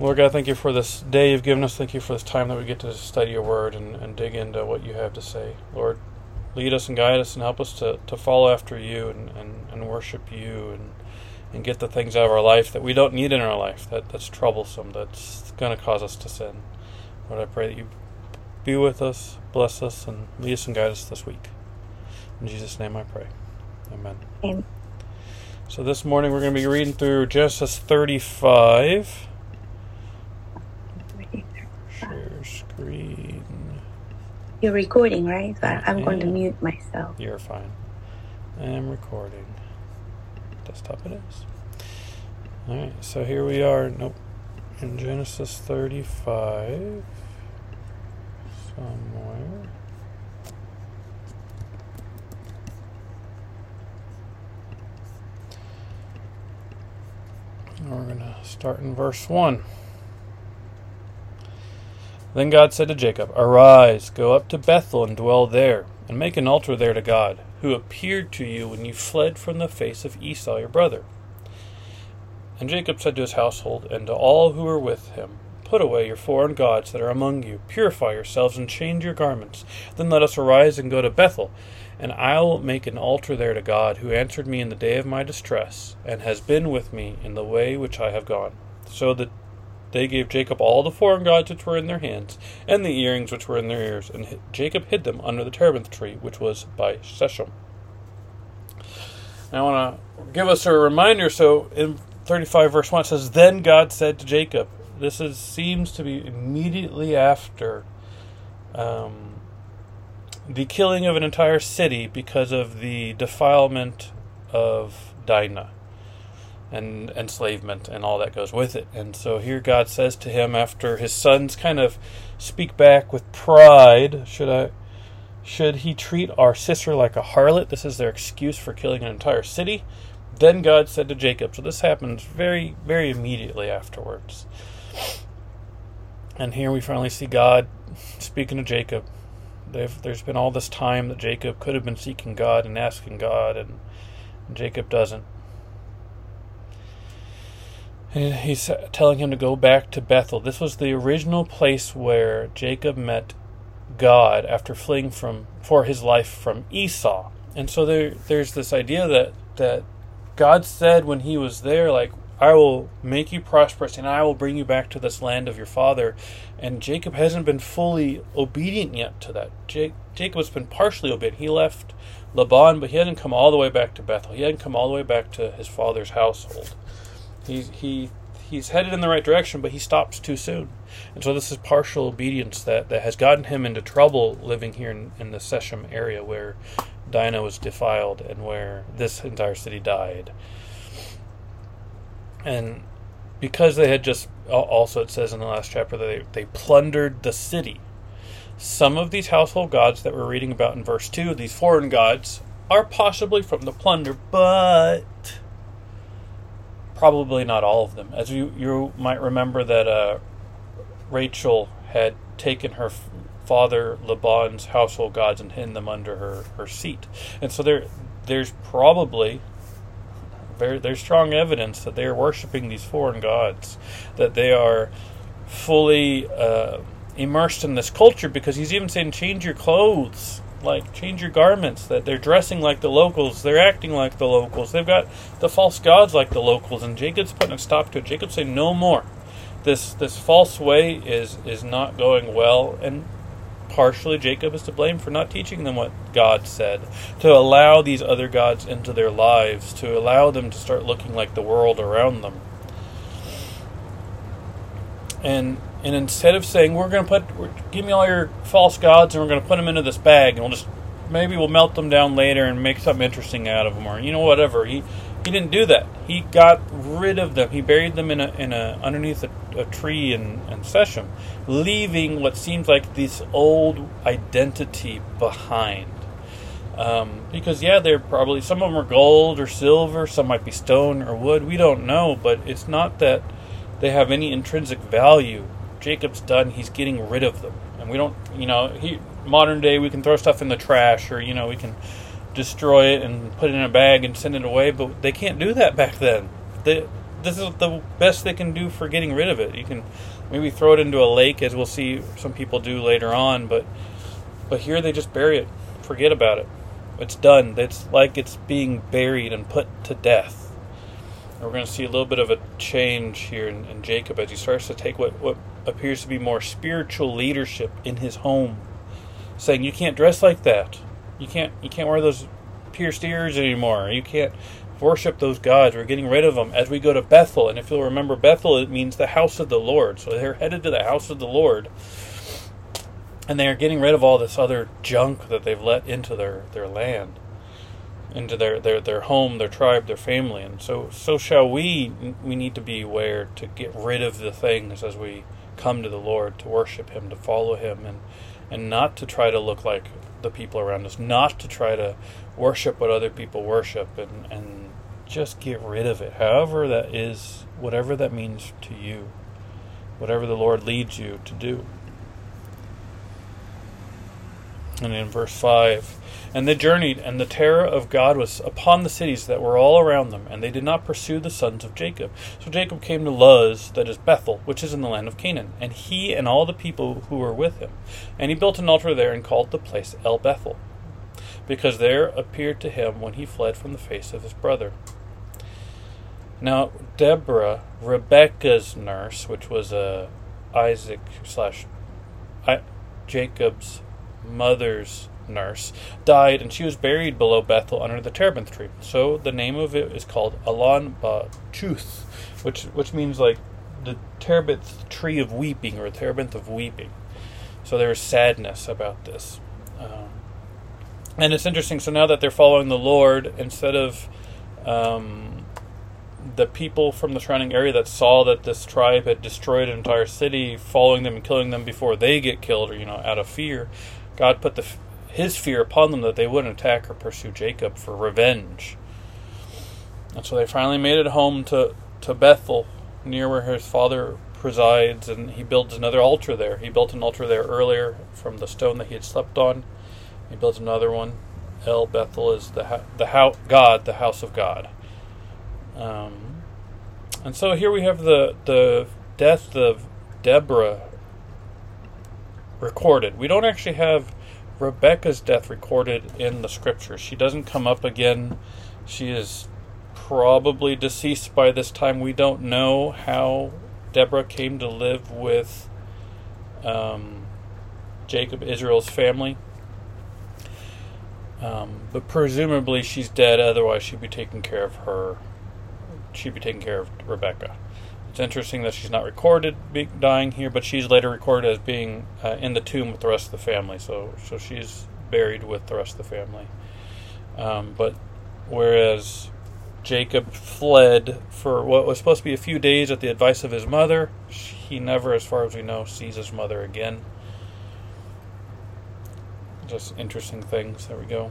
Lord God, thank you for this day you've given us. Thank you for this time that we get to study your word and, and dig into what you have to say. Lord, lead us and guide us and help us to, to follow after you and, and, and worship you and, and get the things out of our life that we don't need in our life, that, that's troublesome, that's going to cause us to sin. Lord, I pray that you be with us, bless us, and lead us and guide us this week. In Jesus' name I pray. Amen. Amen. So this morning we're going to be reading through Genesis 35. Screen. You're recording, right? So I'm going to mute myself. You're fine. I'm recording. Desktop it is. Alright, so here we are. Nope. In Genesis 35. Somewhere. And We're going to start in verse 1. Then God said to Jacob, Arise, go up to Bethel and dwell there, and make an altar there to God, who appeared to you when you fled from the face of Esau your brother. And Jacob said to his household and to all who were with him, Put away your foreign gods that are among you, purify yourselves, and change your garments. Then let us arise and go to Bethel, and I will make an altar there to God, who answered me in the day of my distress, and has been with me in the way which I have gone. So that they gave Jacob all the foreign gods which were in their hands, and the earrings which were in their ears, and Jacob hid them under the terebinth tree which was by Shechem. I want to give us a reminder. So in 35 verse 1 it says, Then God said to Jacob, this is seems to be immediately after um, the killing of an entire city because of the defilement of Dinah and enslavement and all that goes with it. And so here God says to him after his sons kind of speak back with pride, should I should he treat our sister like a harlot? This is their excuse for killing an entire city. Then God said to Jacob. So this happens very, very immediately afterwards. And here we finally see God speaking to Jacob. They've, there's been all this time that Jacob could have been seeking God and asking God, and Jacob doesn't. He's telling him to go back to Bethel. This was the original place where Jacob met God after fleeing from for his life from Esau. And so there there's this idea that that God said when he was there like I will make you prosperous and I will bring you back to this land of your father. And Jacob hasn't been fully obedient yet to that. Ja- Jacob has been partially obedient. He left Laban, but he hadn't come all the way back to Bethel. He hadn't come all the way back to his father's household. He's he he's headed in the right direction, but he stops too soon. And so this is partial obedience that, that has gotten him into trouble living here in, in the Shechem area where Dinah was defiled and where this entire city died. And because they had just also it says in the last chapter that they, they plundered the city. Some of these household gods that we're reading about in verse 2, these foreign gods, are possibly from the plunder, but probably not all of them. As you you might remember that uh, Rachel had taken her father Laban's household gods and hidden them under her, her seat, and so there there's probably very there's strong evidence that they are worshiping these foreign gods, that they are fully uh, immersed in this culture because he's even saying change your clothes like change your garments that they're dressing like the locals they're acting like the locals they've got the false gods like the locals and jacob's putting a stop to it. Jacob's saying no more. This this false way is is not going well and partially jacob is to blame for not teaching them what god said to allow these other gods into their lives to allow them to start looking like the world around them. And and instead of saying we're going to put give me all your false gods and we're going to put them into this bag and we'll just maybe we'll melt them down later and make something interesting out of them or you know whatever. He he didn't do that. He got rid of them. He buried them in a in a underneath a, a tree in, in Shechem leaving what seems like this old identity behind. Um, because yeah they're probably some of them are gold or silver some might be stone or wood. We don't know but it's not that they have any intrinsic value. Jacob's done, he's getting rid of them. And we don't, you know, he, modern day we can throw stuff in the trash or, you know, we can destroy it and put it in a bag and send it away, but they can't do that back then. They, this is the best they can do for getting rid of it. You can maybe throw it into a lake, as we'll see some people do later on, but but here they just bury it, forget about it. It's done. It's like it's being buried and put to death. We're going to see a little bit of a change here in, in Jacob as he starts to take what, what appears to be more spiritual leadership in his home, saying, "You can't dress like that. You can't. You can't wear those pierced ears anymore. You can't worship those gods. We're getting rid of them as we go to Bethel. And if you'll remember, Bethel it means the house of the Lord. So they're headed to the house of the Lord, and they are getting rid of all this other junk that they've let into their their land, into their their their home, their tribe, their family. And so so shall we. We need to be aware to get rid of the things as we come to the Lord to worship Him, to follow Him, and and not to try to look like the people around us, not to try to worship what other people worship, and and just get rid of it. However that is, whatever that means to you, whatever the Lord leads you to do. And in verse 5, and they journeyed, and the terror of God was upon the cities that were all around them, and they did not pursue the sons of Jacob. So Jacob came to Luz, that is Bethel, which is in the land of Canaan, and he and all the people who were with him. And he built an altar there and called the place El Bethel, because there appeared to him when he fled from the face of his brother. Now Deborah, Rebekah's nurse, which was a uh, Isaac slash I Jacob's mother's nurse, died, and she was buried below Bethel under the terebinth tree. So the name of it is called Allon Bachuth, which which means like the terebinth tree of weeping or terebinth of weeping. So there is sadness about this. Um, and it's interesting. So now that they're following the Lord, instead of um, the people from the surrounding area that saw that this tribe had destroyed an entire city, following them and killing them before they get killed, or you know, out of fear, God put the, his fear upon them that they wouldn't attack or pursue Jacob for revenge. And so they finally made it home to, to Bethel, near where his father presides, and he builds another altar there. He built an altar there earlier from the stone that he had slept on. He built another one. El Bethel is the the house, God, the house of God. Um, and so here we have the the death of Deborah recorded. We don't actually have Rebecca's death recorded in the scriptures. She doesn't come up again. She is probably deceased by this time. We don't know how Deborah came to live with um, Jacob, Israel's family. Um, but presumably she's dead, otherwise, she'd be taking care of her. She'd be taking care of Rebecca. It's interesting that she's not recorded dying here, but she's later recorded as being uh, in the tomb with the rest of the family. So, so she's buried with the rest of the family. Um, but whereas Jacob fled for what was supposed to be a few days at the advice of his mother, he never, as far as we know, sees his mother again. Just interesting things. There we go.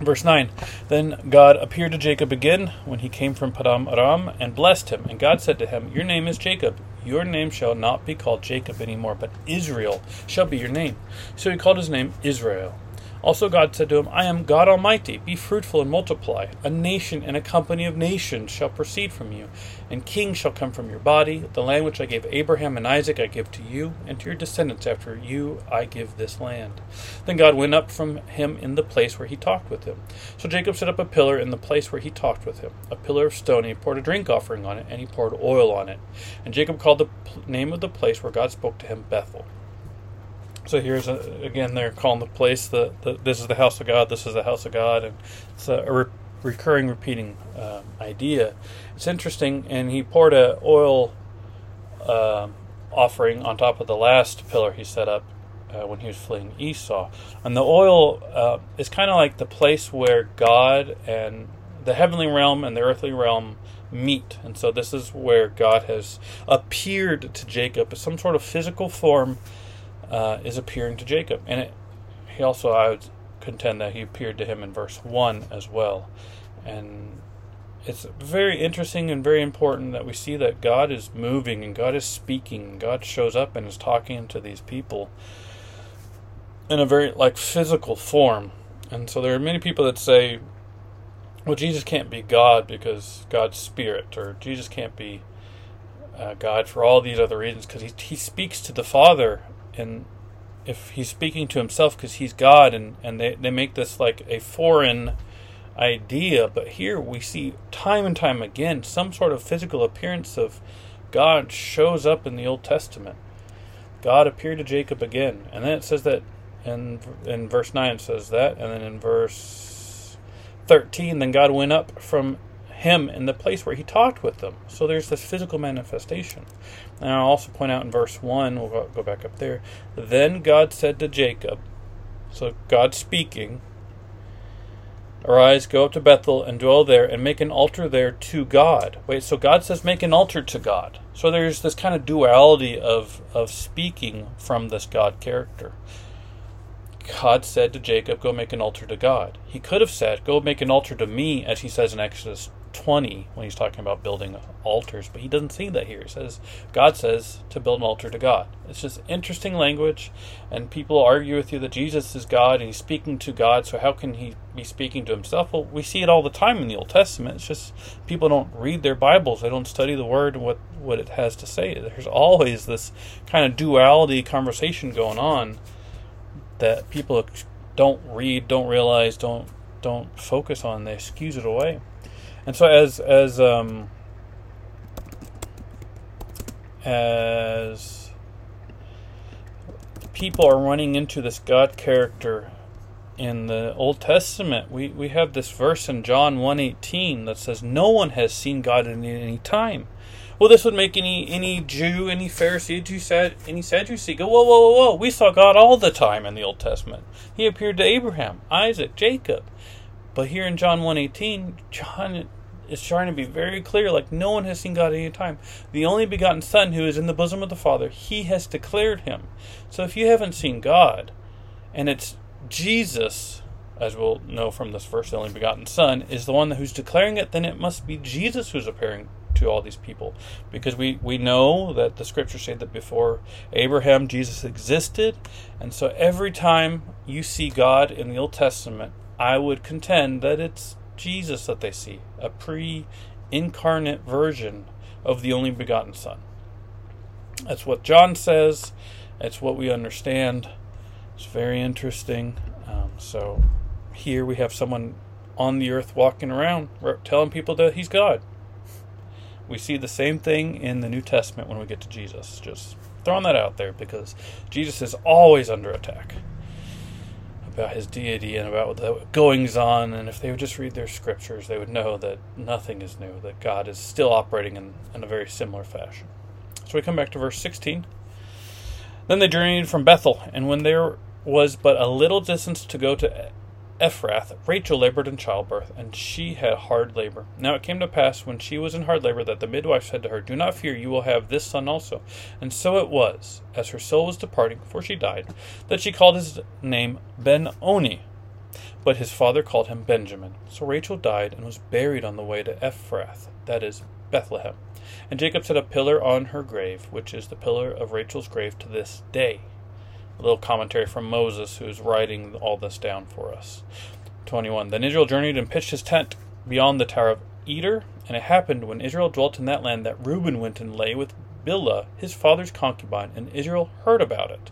Verse 9 Then God appeared to Jacob again when he came from Paddan Aram and blessed him. And God said to him, Your name is Jacob. Your name shall not be called Jacob anymore, but Israel shall be your name. So he called his name Israel. Also, God said to him, I am God Almighty. Be fruitful and multiply. A nation and a company of nations shall proceed from you, and kings shall come from your body. The land which I gave Abraham and Isaac I give to you, and to your descendants after you I give this land. Then God went up from him in the place where he talked with him. So Jacob set up a pillar in the place where he talked with him, a pillar of stone, and he poured a drink offering on it, and he poured oil on it. And Jacob called the name of the place where God spoke to him Bethel. So here's a, again, they're calling the place the, the, this is the house of God. This is the house of God, and it's a, a re- recurring, repeating um, idea. It's interesting, and he poured a oil uh, offering on top of the last pillar he set up uh, when he was fleeing Esau, and the oil uh, is kind of like the place where God and the heavenly realm and the earthly realm meet. And so this is where God has appeared to Jacob as some sort of physical form uh, is appearing to Jacob. And it, he also, I would contend that he appeared to him in verse 1 as well. And it's very interesting and very important that we see that God is moving and God is speaking. God shows up and is talking to these people in a very like physical form. And so there are many people that say, well, Jesus can't be God because God's spirit, or Jesus can't be uh, God for all these other reasons because he, he speaks to the Father, and if he's speaking to himself because he's God, and, and they, they make this like a foreign idea, but here we see time and time again some sort of physical appearance of God shows up in the Old Testament. God appeared to Jacob again, and then it says that in in verse nine it says that, and then in verse thirteen, then God went up from him in the place where he talked with them. So there's this physical manifestation. And I'll also point out in verse 1, we'll go back up there. Then God said to Jacob, so God speaking, Arise, go up to Bethel and dwell there, and make an altar there to God. Wait, so God says make an altar to God. So there's this kind of duality of, of speaking from this God character. God said to Jacob, Go make an altar to God. He could have said, Go make an altar to me, as he says in Exodus 20 when he's talking about building altars, but he doesn't say that here. He says God says to build an altar to God. It's just interesting language, and people argue with you that Jesus is God and he's speaking to God. So how can he be speaking to himself? Well, we see it all the time in the Old Testament. It's just people don't read their Bibles; they don't study the Word and what what it has to say. There's always this kind of duality conversation going on that people don't read, don't realize, don't don't focus on. They excuse it away. And so as as um, as people are running into this God character in the Old Testament, we, we have this verse in John 1.18 that says, No one has seen God in any time. Well, this would make any any Jew, any Pharisee, any Sadducee go, whoa, whoa, whoa, whoa! We saw God all the time in the Old Testament. He appeared to Abraham, Isaac, Jacob. But here in John 1.18, John is trying to be very clear, like no one has seen God at any time. The only begotten Son who is in the bosom of the Father, he has declared him. So if you haven't seen God, and it's Jesus, as we'll know from this verse, the only begotten Son, is the one who's declaring it, then it must be Jesus who's appearing to all these people. Because we, we know that the scriptures say that before Abraham, Jesus existed. And so every time you see God in the Old Testament, I would contend that it's Jesus that they see, a pre incarnate version of the only begotten Son. That's what John says, it's what we understand. It's very interesting. Um, so here we have someone on the earth walking around telling people that he's God. We see the same thing in the New Testament when we get to Jesus. Just throwing that out there because Jesus is always under attack about his deity and about the goings on. And if they would just read their scriptures, they would know that nothing is new, that God is still operating in, in a very similar fashion. So we come back to verse 16. Then they journeyed from Bethel, and when there was but a little distance to go to Ephrath, Rachel labored in childbirth, and she had hard labor. Now it came to pass, when she was in hard labor, that the midwife said to her, Do not fear, you will have this son also. And so it was, as her soul was departing, for she died, that she called his name Ben Oni. But his father called him Benjamin. So Rachel died and was buried on the way to Ephrath, that is, Bethlehem. And Jacob set a pillar on her grave, which is the pillar of Rachel's grave to this day a little commentary from Moses, who's writing all this down for us. 21. Then Israel journeyed and pitched his tent beyond the Tower of Eder, and it happened when Israel dwelt in that land that Reuben went and lay with Bilhah, his father's concubine, and Israel heard about it.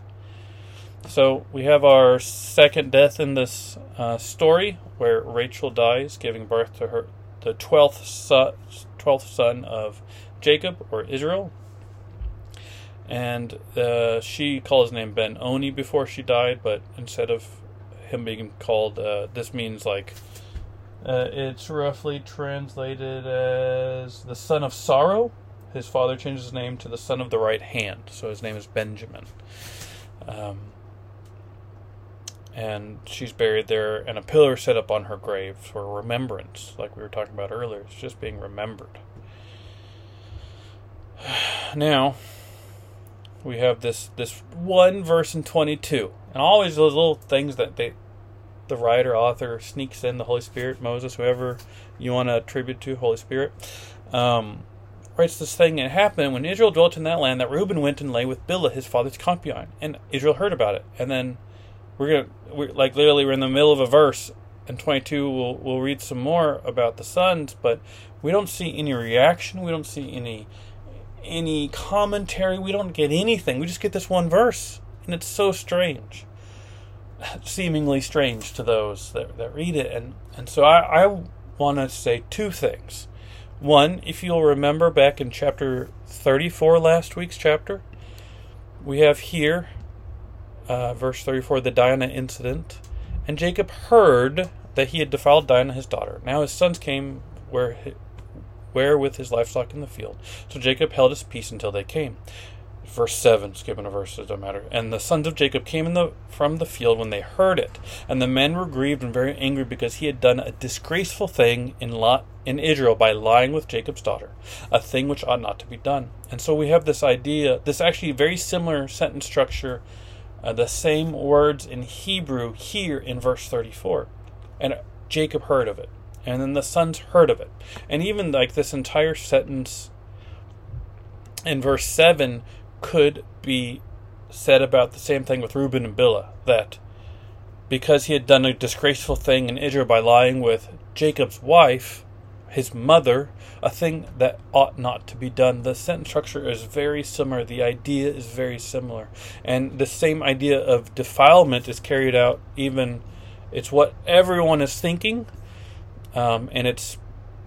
So we have our second death in this uh, story, where Rachel dies, giving birth to her the twelfth son, twelfth son of Jacob or Israel, and uh, she called his name Ben Oni before she died, but instead of him being called, uh, this means like uh, it's roughly translated as the son of sorrow. His father changed his name to the son of the right hand, so his name is Benjamin. Um, and she's buried there, and a pillar set up on her grave for remembrance, like we were talking about earlier. It's just being remembered. Now, we have this this one verse in 22 and always those little things that they the writer author sneaks in the holy spirit moses whoever you want to attribute to holy spirit um, writes this thing. It happened when israel dwelt in that land that reuben went and lay with bilhah his father's concubine. And israel heard about it. And then we're gonna we're like literally we're in the middle of a verse. In 22 we'll, we'll read some more about the sons, but we don't see any reaction. We don't see any any commentary. We don't get anything. We just get this one verse, and it's so strange, seemingly strange to those that, that read it. And and so I, I want to say two things. One, if you'll remember back in chapter 34, last week's chapter, we have here, uh, verse 34, the Dinah incident. And Jacob heard that he had defiled Dinah his daughter. Now his sons came where, where with his livestock in the field. So Jacob held his peace until they came. Verse 7 skipping a verse it doesn't matter. And the sons of jacob came in the from the field when they heard it. And the men were grieved and very angry because he had done a disgraceful thing in lot in israel by lying with jacob's daughter a thing which ought not to be done. And so we have this idea this actually very similar sentence structure uh, the same words in hebrew here in verse 34 and jacob heard of it and then the sons heard of it and even like this entire sentence in verse 7 could be said about the same thing with Reuben and Bilhah that because he had done a disgraceful thing in Israel by lying with Jacob's wife, his mother, a thing that ought not to be done. The sentence structure is very similar. The idea is very similar. And the same idea of defilement is carried out even, it's what everyone is thinking. Um, and it's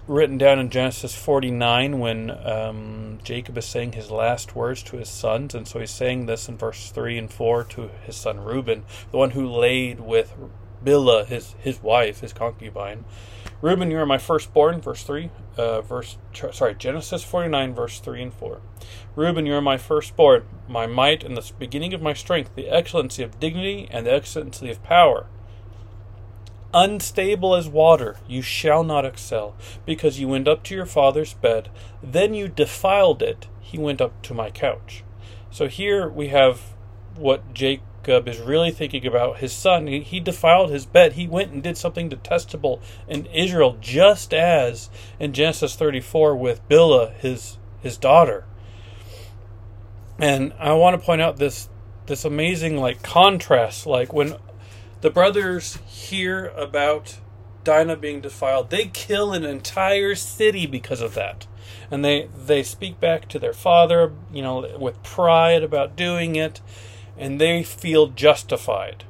written down in Genesis 49 when um, Jacob is saying his last words to his sons. And so he's saying this in verse 3 and 4 to his son Reuben, the one who laid with Bilhah, his, his wife, his concubine. Reuben, you are my firstborn, verse 3, uh, verse, sorry, Genesis 49, verse 3 and 4. Reuben, you are my firstborn, my might and the beginning of my strength, the excellency of dignity and the excellency of power unstable as water, you shall not excel, because you went up to your father's bed, then you defiled it, he went up to my couch. So here we have what Jacob is really thinking about his son. He, defiled his bed. He went and did something detestable in Israel, just as in Genesis 34 with Bilhah, his, his daughter. And I want to point out this this amazing like contrast like when the brothers hear about Dinah being defiled. They kill an entire city because of that. And they, they speak back to their father, you know, with pride about doing it, and they feel justified.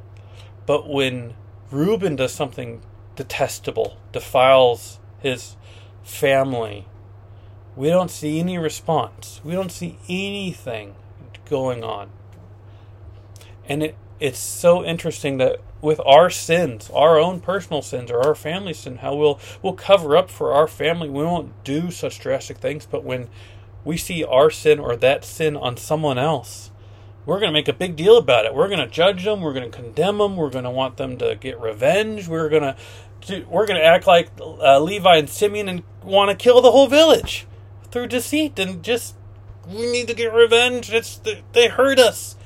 But when Reuben does something detestable, defiles his family, we don't see any response. We don't see anything going on. And it, it's so interesting that with our sins, our own personal sins or our family sin, how we'll we'll cover up for our family. We won't do such drastic things, but when we see our sin or that sin on someone else, we're going to make a big deal about it. We're going to judge them. We're going to condemn them. We're going to want them to get revenge. We're going to we're going to act like uh, Levi and Simeon and want to kill the whole village through deceit and just we need to get revenge. It's they hurt us.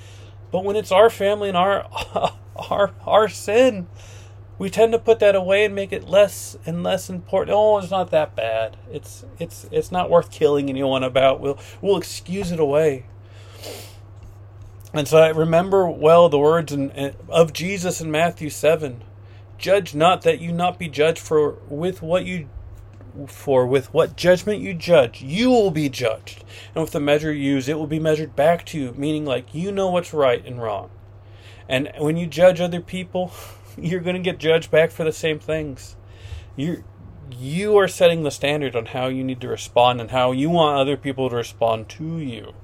But when it's our family and our our our sin. We tend to put that away and make it less and less important. Oh, it's not that bad. It's it's it's not worth killing anyone about. We'll we'll excuse it away. And so I remember well the words in, in, of Jesus in Matthew seven: "Judge not that you not be judged, for with what you for with what judgment you judge, you will be judged, and with the measure you use, it will be measured back to you." Meaning, like you know what's right and wrong. And when you judge other people, you're going to get judged back for the same things. You you are setting the standard on how you need to respond and how you want other people to respond to you.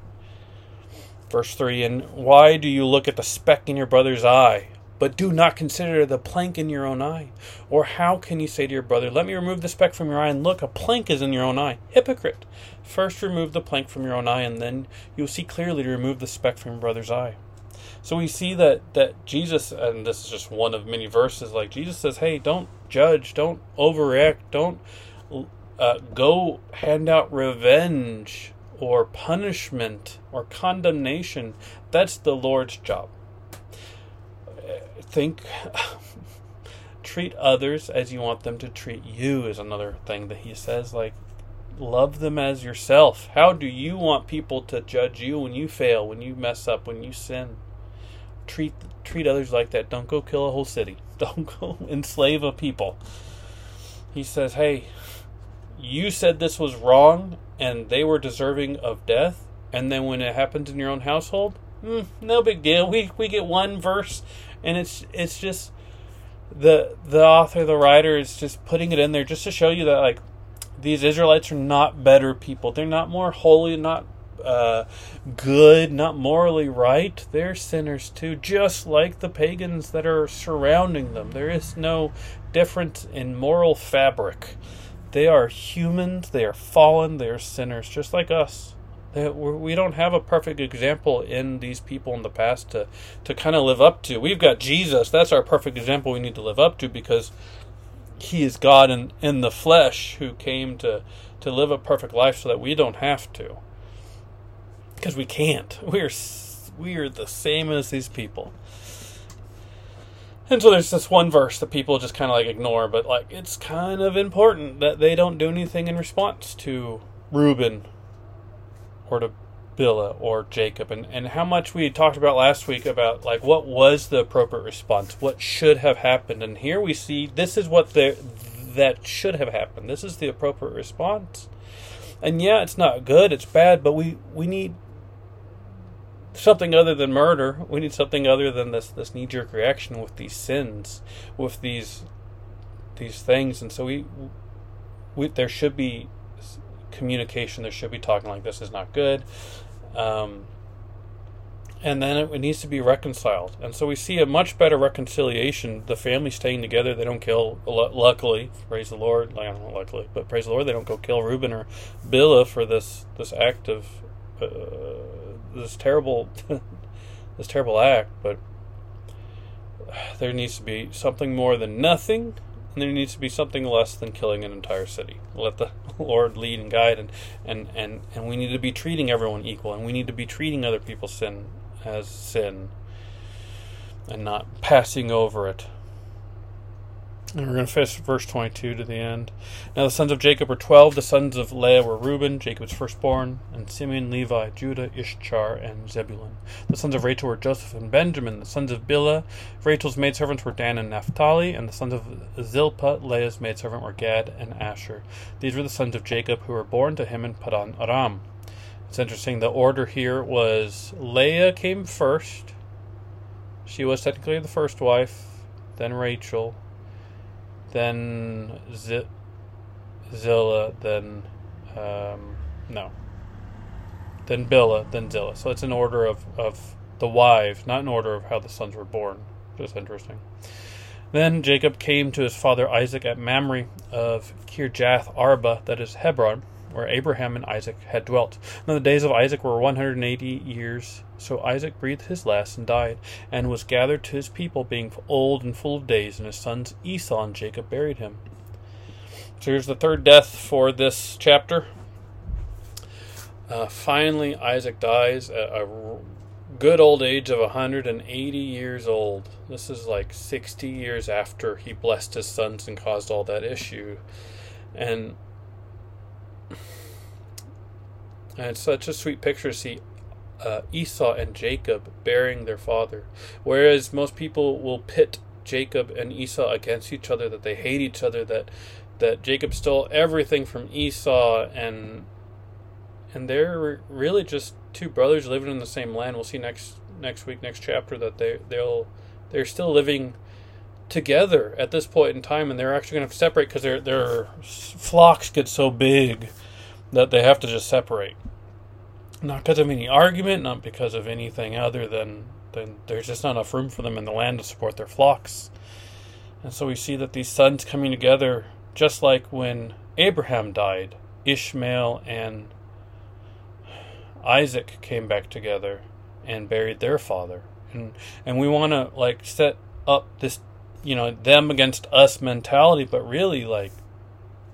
Verse 3 And why do you look at the speck in your brother's eye, but do not consider the plank in your own eye? Or how can you say to your brother, Let me remove the speck from your eye, and look, a plank is in your own eye? Hypocrite! First remove the plank from your own eye, and then you'll see clearly to remove the speck from your brother's eye. So we see that that Jesus, and this is just one of many verses, like Jesus says, "Hey, don't judge, don't overreact, don't uh, go hand out revenge or punishment or condemnation. That's the Lord's job. Think." treat others as you want them to treat you is another thing that he says like love them as yourself how do you want people to judge you when you fail when you mess up when you sin treat treat others like that. Don't go kill a whole city. Don't go enslave a people. He says, "Hey, you said this was wrong and they were deserving of death, and then when it happens in your own household, mm, no big deal. We we get one verse, and it's it's just the the author, the writer is just putting it in there just to show you that like these Israelites are not better people. They're not more holy, not uh, good, not morally right. They're sinners too, just like the pagans that are surrounding them. There is no difference in moral fabric. They are humans, they are fallen, they are sinners, just like us. We don't have a perfect example in these people in the past to, to kind of live up to. We've got Jesus. That's our perfect example we need to live up to because he is God in, in the flesh who came to, to live a perfect life so that we don't have to. Because we can't. We're, we're the same as these people. And so there's this one verse that people just kind of like ignore, but like it's kind of important that they don't do anything in response to Reuben or to Bilhah or Jacob, and and how much we talked about last week about like what was the appropriate response, what should have happened, and here we see this is what the that should have happened. This is the appropriate response, and yeah, it's not good, it's bad, but we we need something other than murder. We need something other than this this knee jerk reaction with these sins, with these these things, and so we, we there should be communication. There should be talking like this is not good. Um, and then it, it, needs to be reconciled. And so we see a much better reconciliation. The family staying together. They don't kill. Luckily, praise the Lord. I don't know, luckily, but praise the Lord, they don't go kill Reuben or Bilhah for this this act of uh, this terrible this terrible act, but there needs to be something more than nothing, and there needs to be something less than killing an entire city. Let the Lord lead and guide, and and and and we need to be treating everyone equal, and we need to be treating other people's sin as sin, and not passing over it. And we're going to finish verse 22 to the end. Now the sons of Jacob were 12. The sons of Leah were Reuben, Jacob's firstborn, and Simeon, Levi, Judah, Issachar, and Zebulun. The sons of Rachel were Joseph and Benjamin. The sons of Bilhah, Rachel's maidservants were Dan and Naphtali. And the sons of Zilpah, Leah's maidservant, were Gad and Asher. These were the sons of Jacob who were born to him in Padan Aram. It's interesting. The order here was Leah came first. She was technically the first wife, then Rachel, then Z- Zillah, then um, no, then Bilhah, then Zillah. So it's an order of, of the wives, not an order of how the sons were born. Just interesting. Then Jacob came to his father Isaac at Mamre of Kirjath Arba, that is Hebron, where Abraham and Isaac had dwelt. Now the days of Isaac were 180 years. So Isaac breathed his last and died, and was gathered to his people, being old and full of days, and his sons Esau and Jacob buried him. So here's the third death for this chapter. Uh, finally, Isaac dies at a good old age of 180 years old. This is like 60 years after he blessed his sons and caused all that issue. And and it's such a sweet picture to see uh, Esau and Jacob bearing their father. Whereas most people will pit Jacob and Esau against each other, that they hate each other, that that Jacob stole everything from Esau, and and they're really just two brothers living in the same land. We'll see next next week, next chapter, that they they'll they're still living together at this point in time, and they're actually going to separate because their their flocks get so big that they have to just separate. Not because of any argument, not because of anything other than, than there's just not enough room for them in the land to support their flocks. And so we see that these sons coming together, just like when Abraham died, Ishmael and Isaac came back together and buried their father. And and we want to like set up this you know them against us mentality, but really like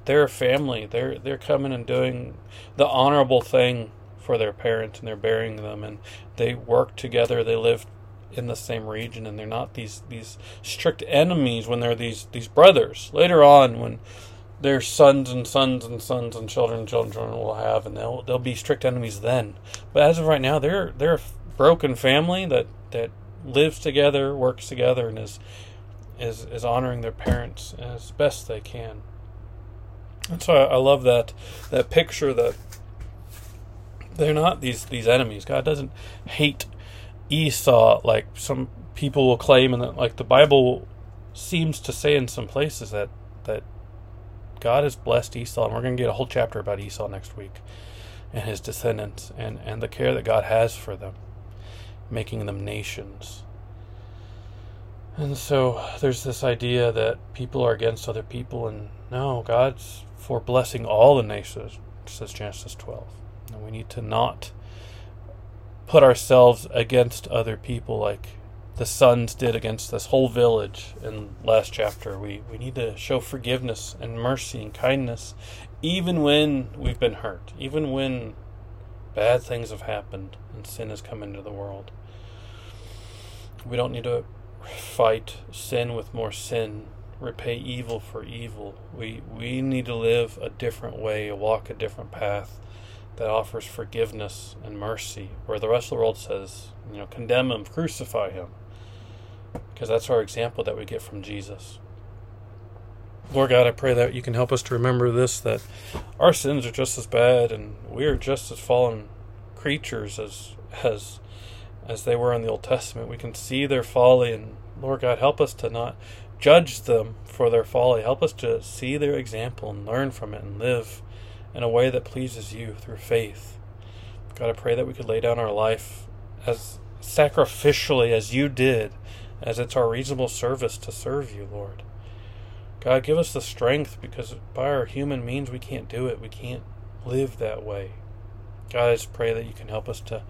they're a family. They're they're coming and doing the honorable thing for their parents, and they're burying them, and they work together. They live in the same region, and they're not these these strict enemies when they're these these brothers. Later on, when their sons and sons and sons and children and children will have, and they'll they'll be strict enemies then. But as of right now, they're they're a broken family that that lives together, works together, and is is is honoring their parents as best they can. And so I, love that that picture that they're not these these enemies. God doesn't hate Esau like some people will claim, and that like the Bible seems to say in some places that that God has blessed Esau, and we're going to get a whole chapter about Esau next week and his descendants, and and the care that God has for them, making them nations. And so there's this idea that people are against other people, and no, God's for blessing all the nations, says Genesis 12. And we need to not put ourselves against other people like the sons did against this whole village in last chapter. We we need to show forgiveness and mercy and kindness even when we've been hurt, even when bad things have happened and sin has come into the world. We don't need to fight sin with more sin, repay evil for evil. We we need to live a different way, walk a different path that offers forgiveness and mercy, where the rest of the world says, you know, condemn him, crucify him. Because that's our example that we get from Jesus. Lord God, I pray that you can help us to remember this that our sins are just as bad and we are just as fallen creatures as as as they were in the Old Testament. We can see their folly, and Lord God, help us to not judge them for their folly. Help us to see their example and learn from it and live in a way that pleases you through faith. God, I pray that we could lay down our life as sacrificially as you did, as it's our reasonable service to serve you, Lord. God, give us the strength because by our human means we can't do it. We can't live that way. God, I just pray that you can help us to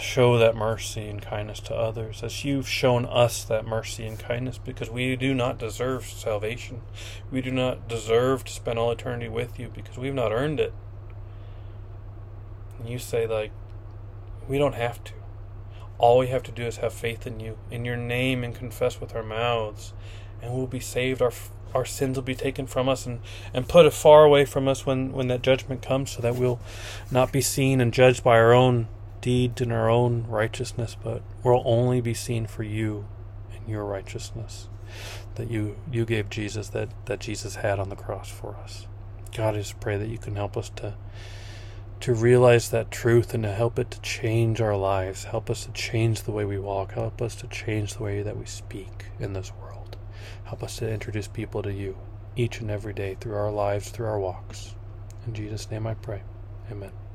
show that mercy and kindness to others as you've shown us that mercy and kindness because we do not deserve salvation. We do not deserve to spend all eternity with you because we've not earned it. And you say, like, we don't have to. All we have to do is have faith in you, in your name, and confess with our mouths, and we'll be saved. Our our sins will be taken from us and, and put far away from us when, when that judgment comes, so that we'll not be seen and judged by our own deeds in our own righteousness, but will only be seen for you and your righteousness that you you gave Jesus that that Jesus had on the cross for us. God, I just pray that you can help us to to realize that truth and to help it to change our lives, help us to change the way we walk, help us to change the way that we speak in this world. Help us to introduce people to you each and every day through our lives, through our walks. In Jesus' name I pray. Amen.